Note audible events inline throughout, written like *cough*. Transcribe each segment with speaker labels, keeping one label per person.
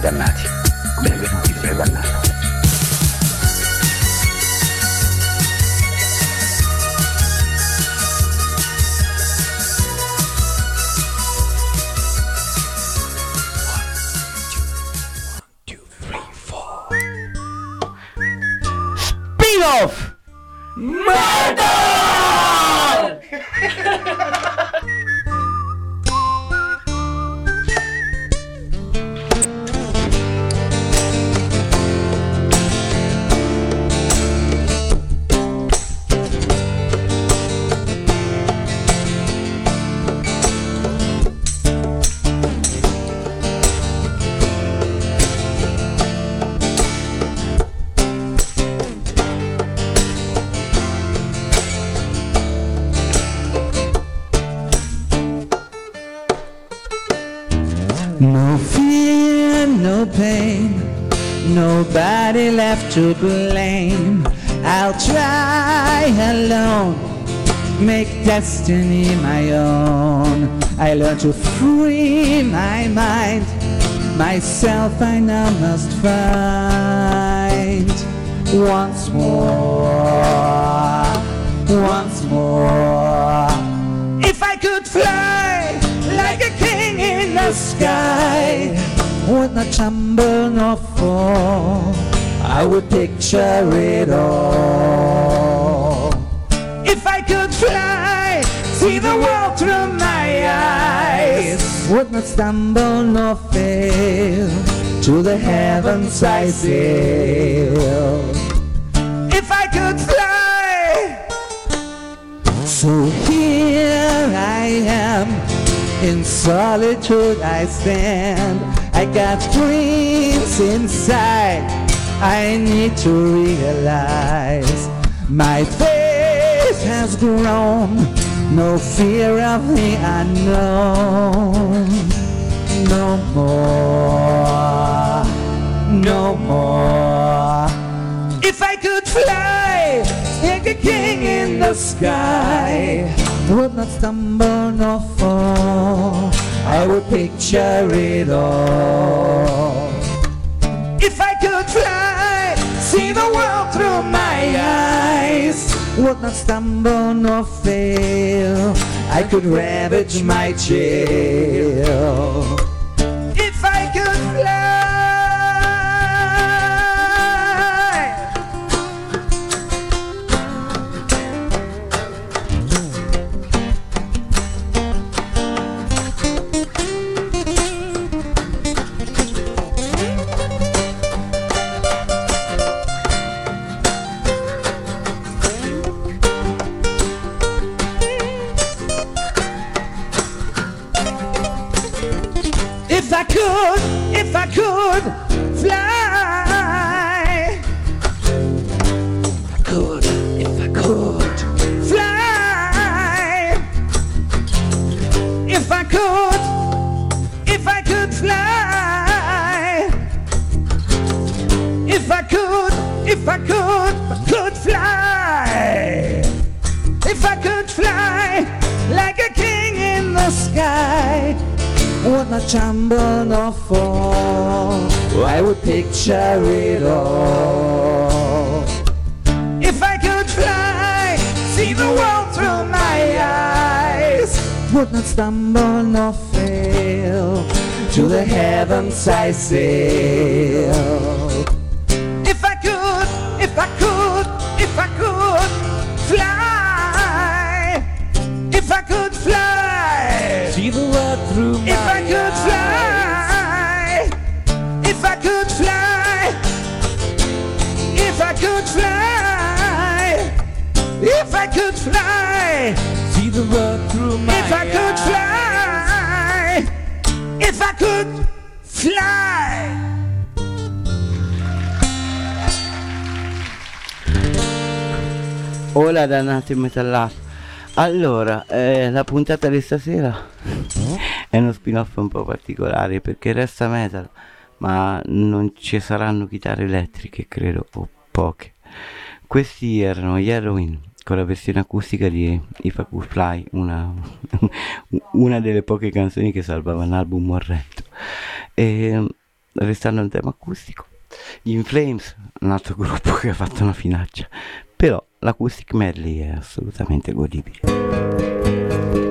Speaker 1: Dannati.
Speaker 2: No fear, no pain, nobody left to blame. I'll try alone, make destiny my own. I learn to free my mind, myself I now must find. Once more, once more. If I could fly the sky, would not tremble nor fall, I would picture it all. If I could fly, see the world through my eyes, would not stumble nor fail, to the heavens I sail. If I could fly, so here I am, in solitude I stand. I got dreams inside, I need to realize my faith has grown, no fear of the unknown. No more, no more. If I could fly like a king in the sky, would not stumble nor fall, I would picture it all. If I could fly, see the world through my eyes, would not stumble nor fail, I could ravage my jail. If I could fly. I could, if I could fly. If I could, if I could fly. If I could, if I could, could fly. Not tremble nor fall. I would picture it all. If I could fly, see the world through my eyes, would not stumble nor fail. To the heavens I sail. Through my If I could fly, if I could fly.
Speaker 3: Hola dannati metallati. Allora, eh, la puntata di stasera è uno spin-off un po' particolare perché resta metal, ma non ci saranno chitarre elettriche, credo, o poche. Questi erano gli Halloween con la versione acustica di If I Could Fly, una, *laughs* una delle poche canzoni che salvava un album orrendo.
Speaker 4: E restando in tema acustico, gli In Flames, un altro gruppo che ha fatto una finaccia, però l'acoustic medley è assolutamente godibile.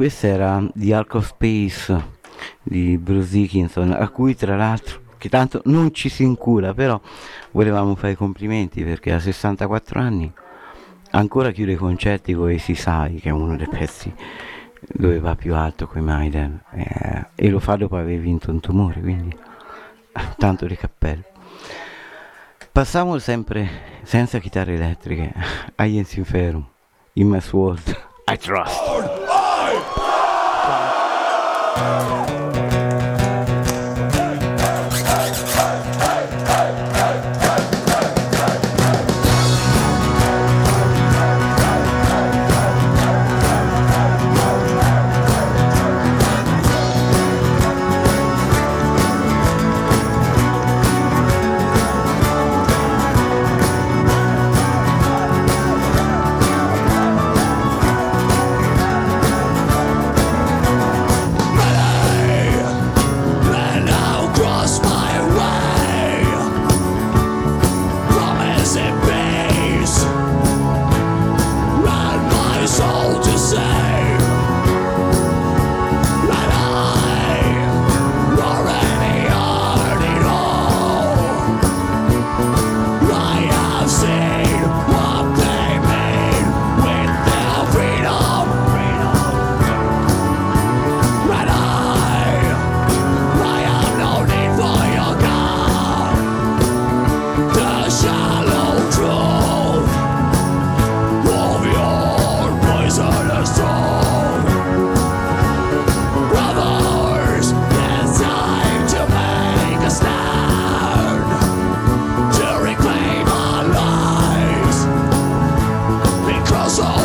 Speaker 1: Questa era The Ark of Space di Bruce Dickinson, a cui tra l'altro, che tanto non ci si incura, però volevamo fare i complimenti perché a 64 anni ancora chiude i concerti con Easy Sai, che è uno dei pezzi dove va più alto con i Maiden, eh, e lo fa dopo aver vinto un tumore, quindi *laughs* tanto di cappello. Passiamo sempre senza chitarre elettriche a Jens Inferum, in Mass World, I Trust.
Speaker 3: Vamos! So.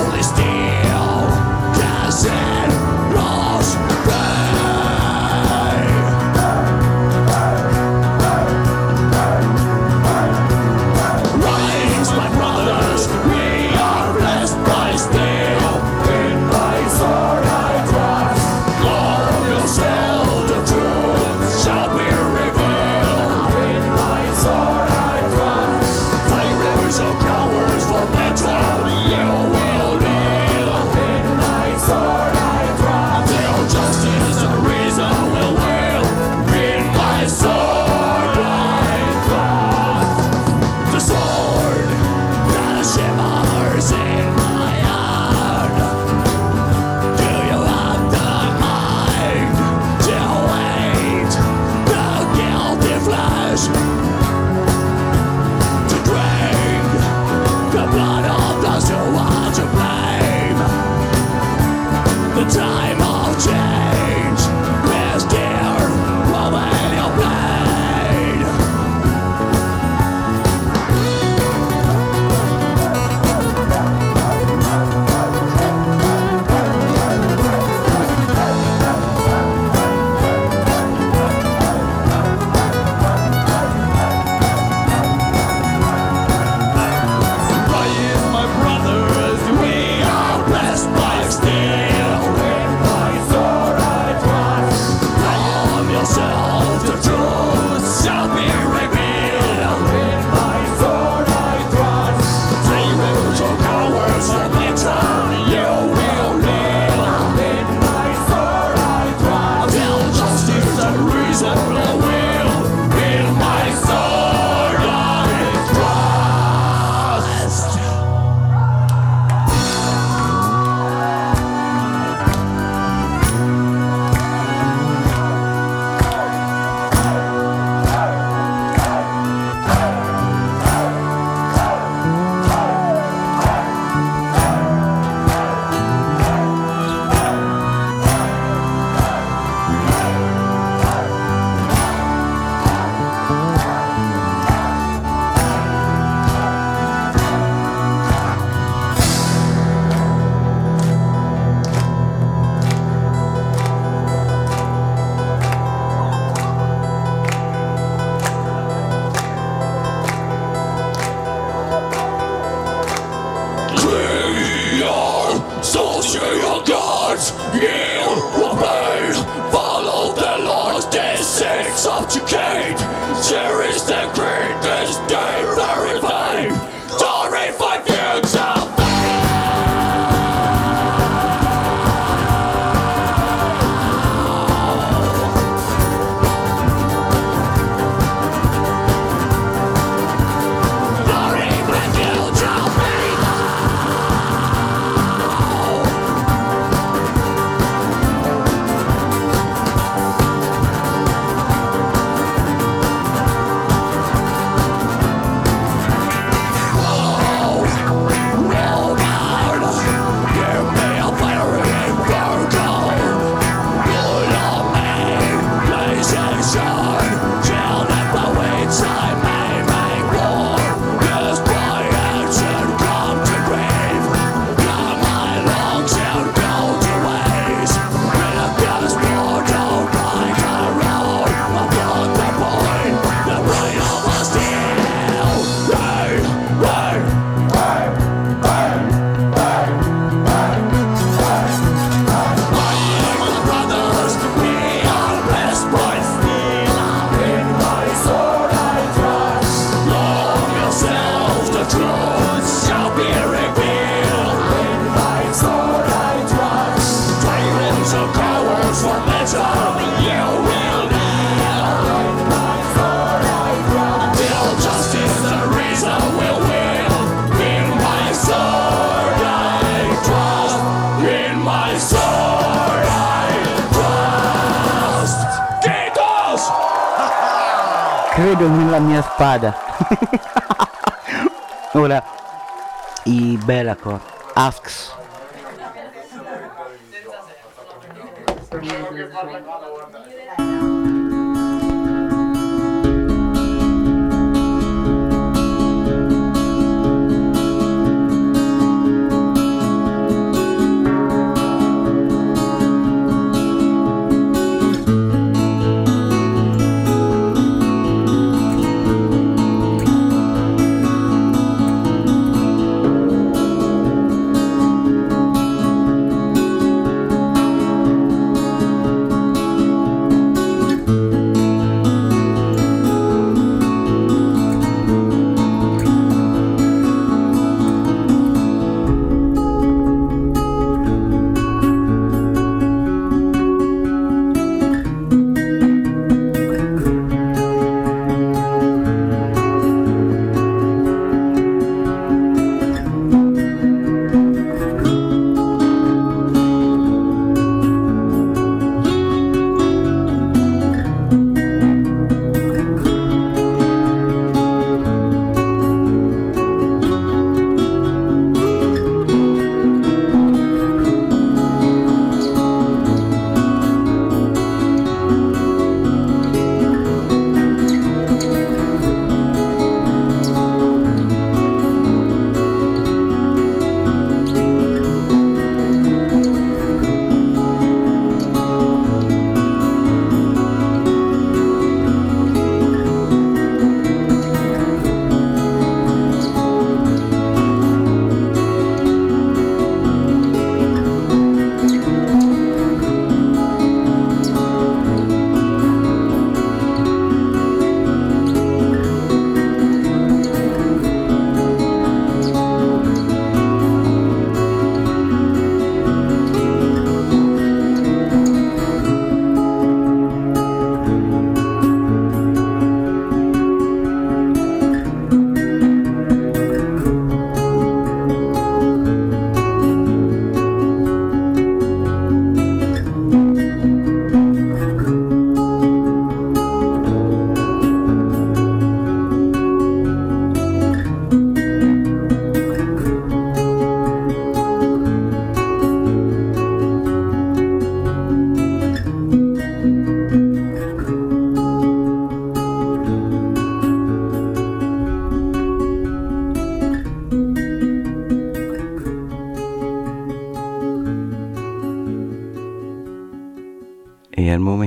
Speaker 3: Ora, i Belacor, Asks.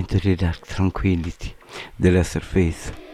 Speaker 3: mentre relax tranquility della surface.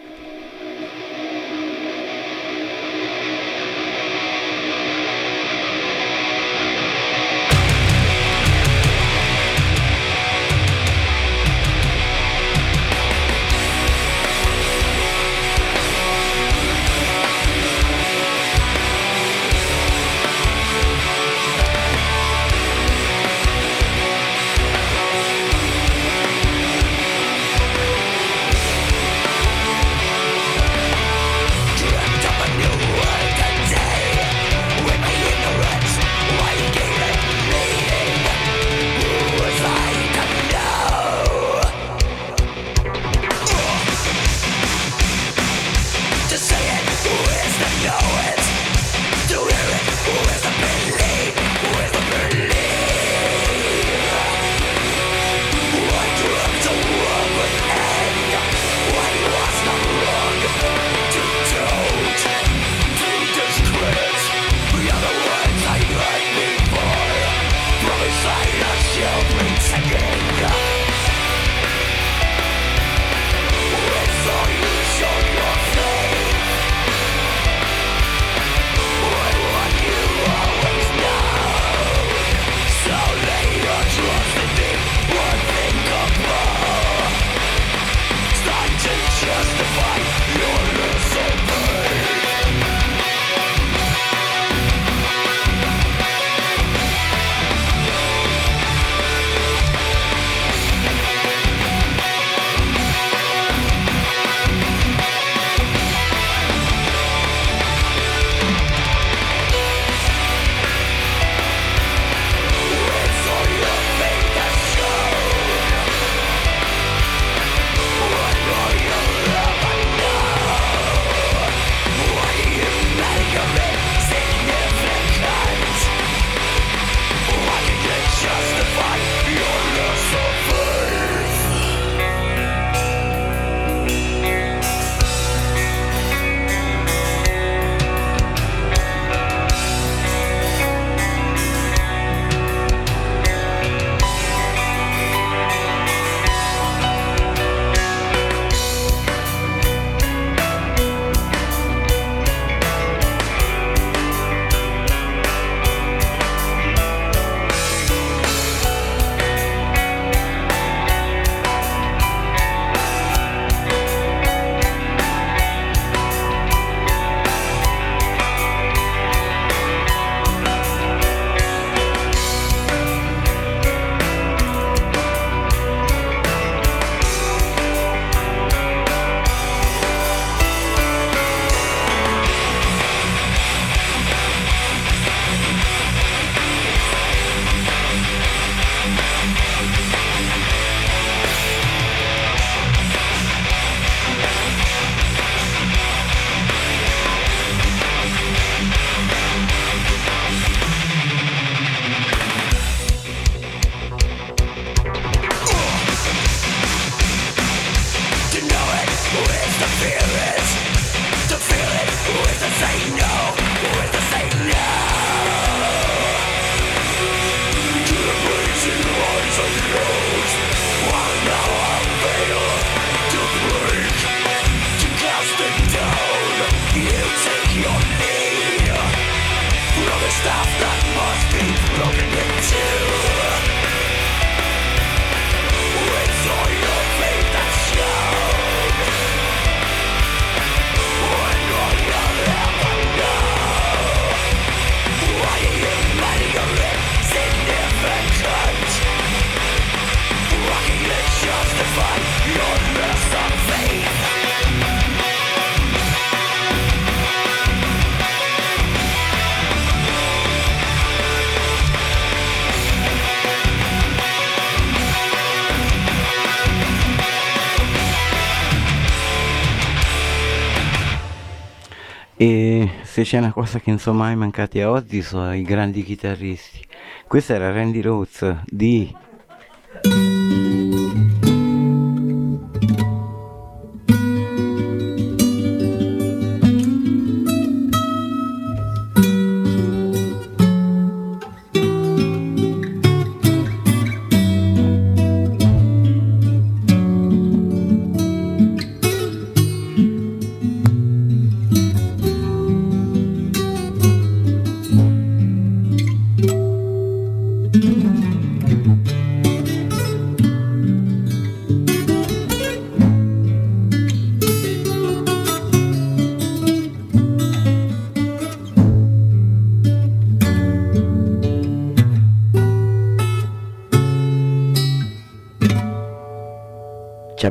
Speaker 3: se c'è una cosa che non sono mai mancati a oggi sono i grandi chitarristi. Questo era Randy Rhodes di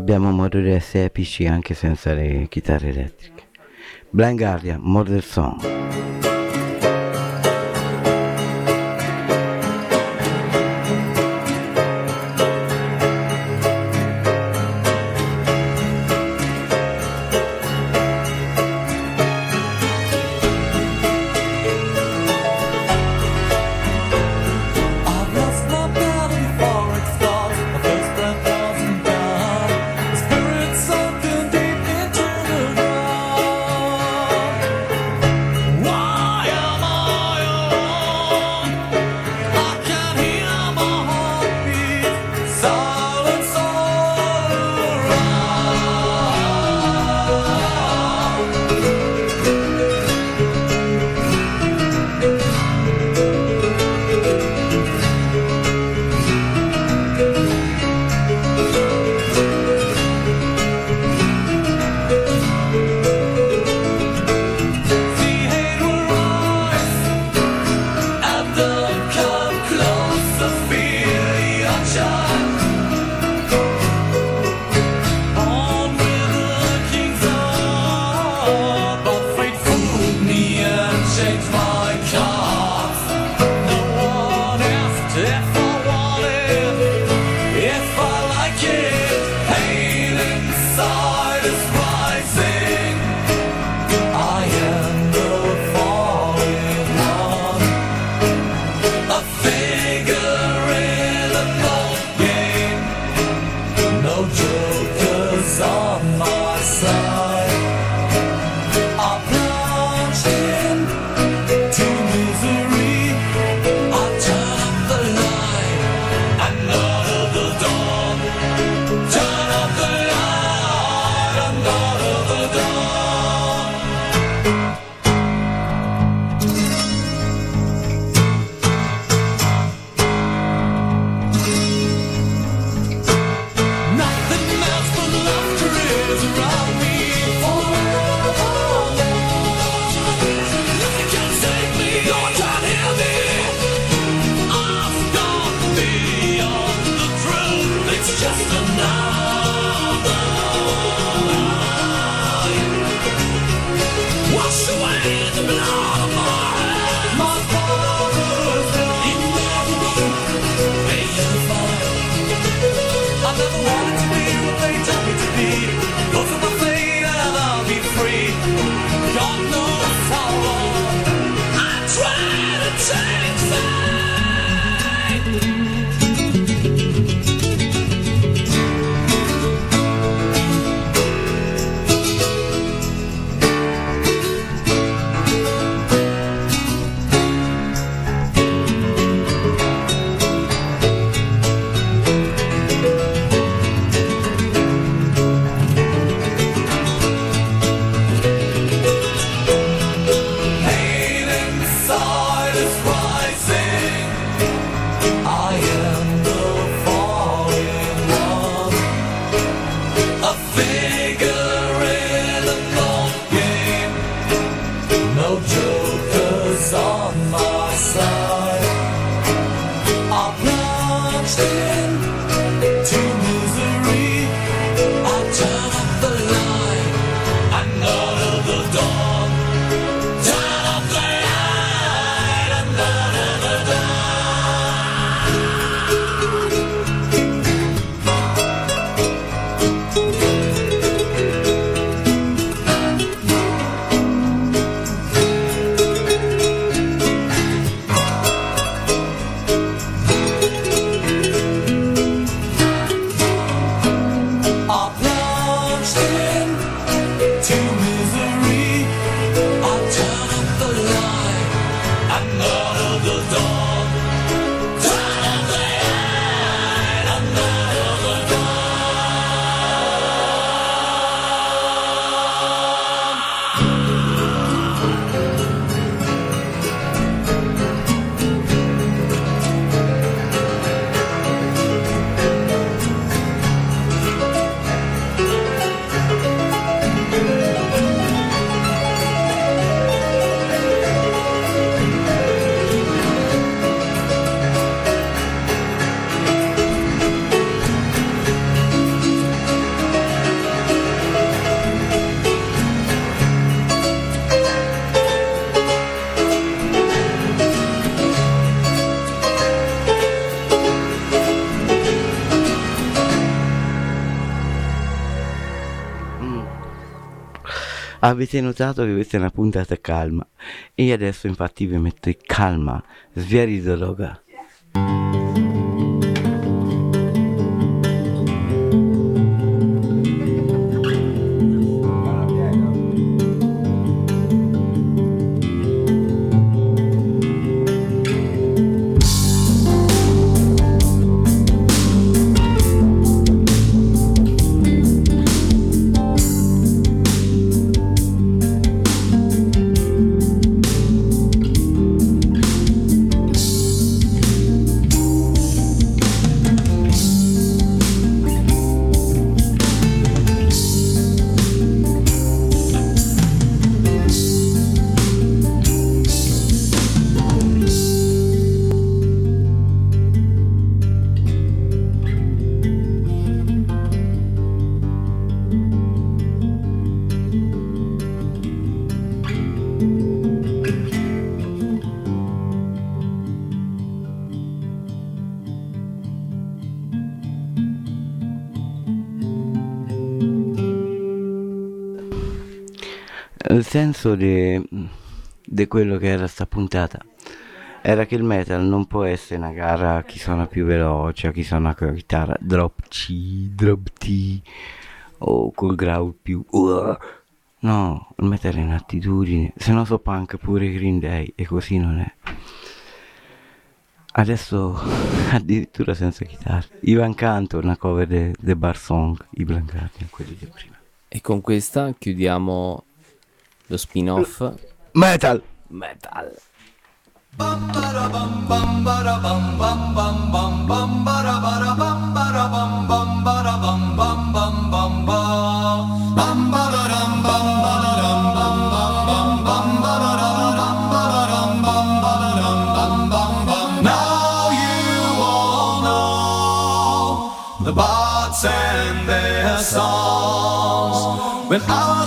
Speaker 3: abbiamo motori S epici anche senza le chitarre elettriche. Blind Guardian, Murder Song.
Speaker 1: Avete notato che questa è una puntata calma e adesso infatti vi metto calma, sviarito droga. Il senso di quello che era sta puntata era che il metal non può essere una gara a chi suona più veloce, a chi suona con la chitarra drop C, drop T o col growl più uh. No, il metal è un'attitudine, se no so punk pure Green Day e così non è. Adesso *laughs* addirittura senza chitarra. Ivan Canto, una cover de, de Bar Song, i Guardian, quelli di prima.
Speaker 5: E con questa chiudiamo lo spin-off.
Speaker 1: L-
Speaker 5: metal.
Speaker 3: Metal. The bots and their songs. When I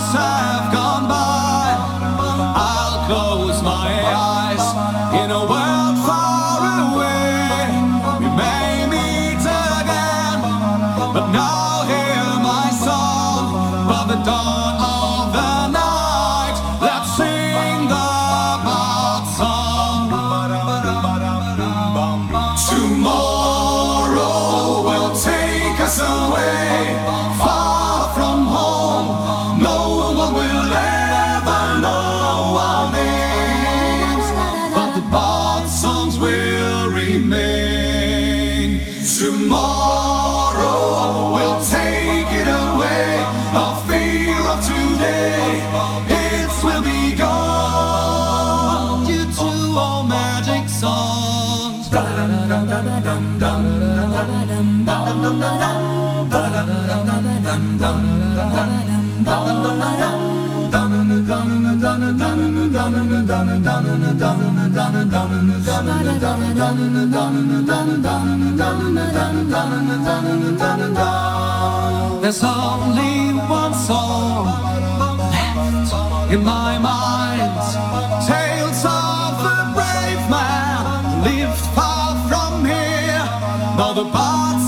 Speaker 3: There's only one song left in my mind. Tales of a brave man lived far from here. Now the bard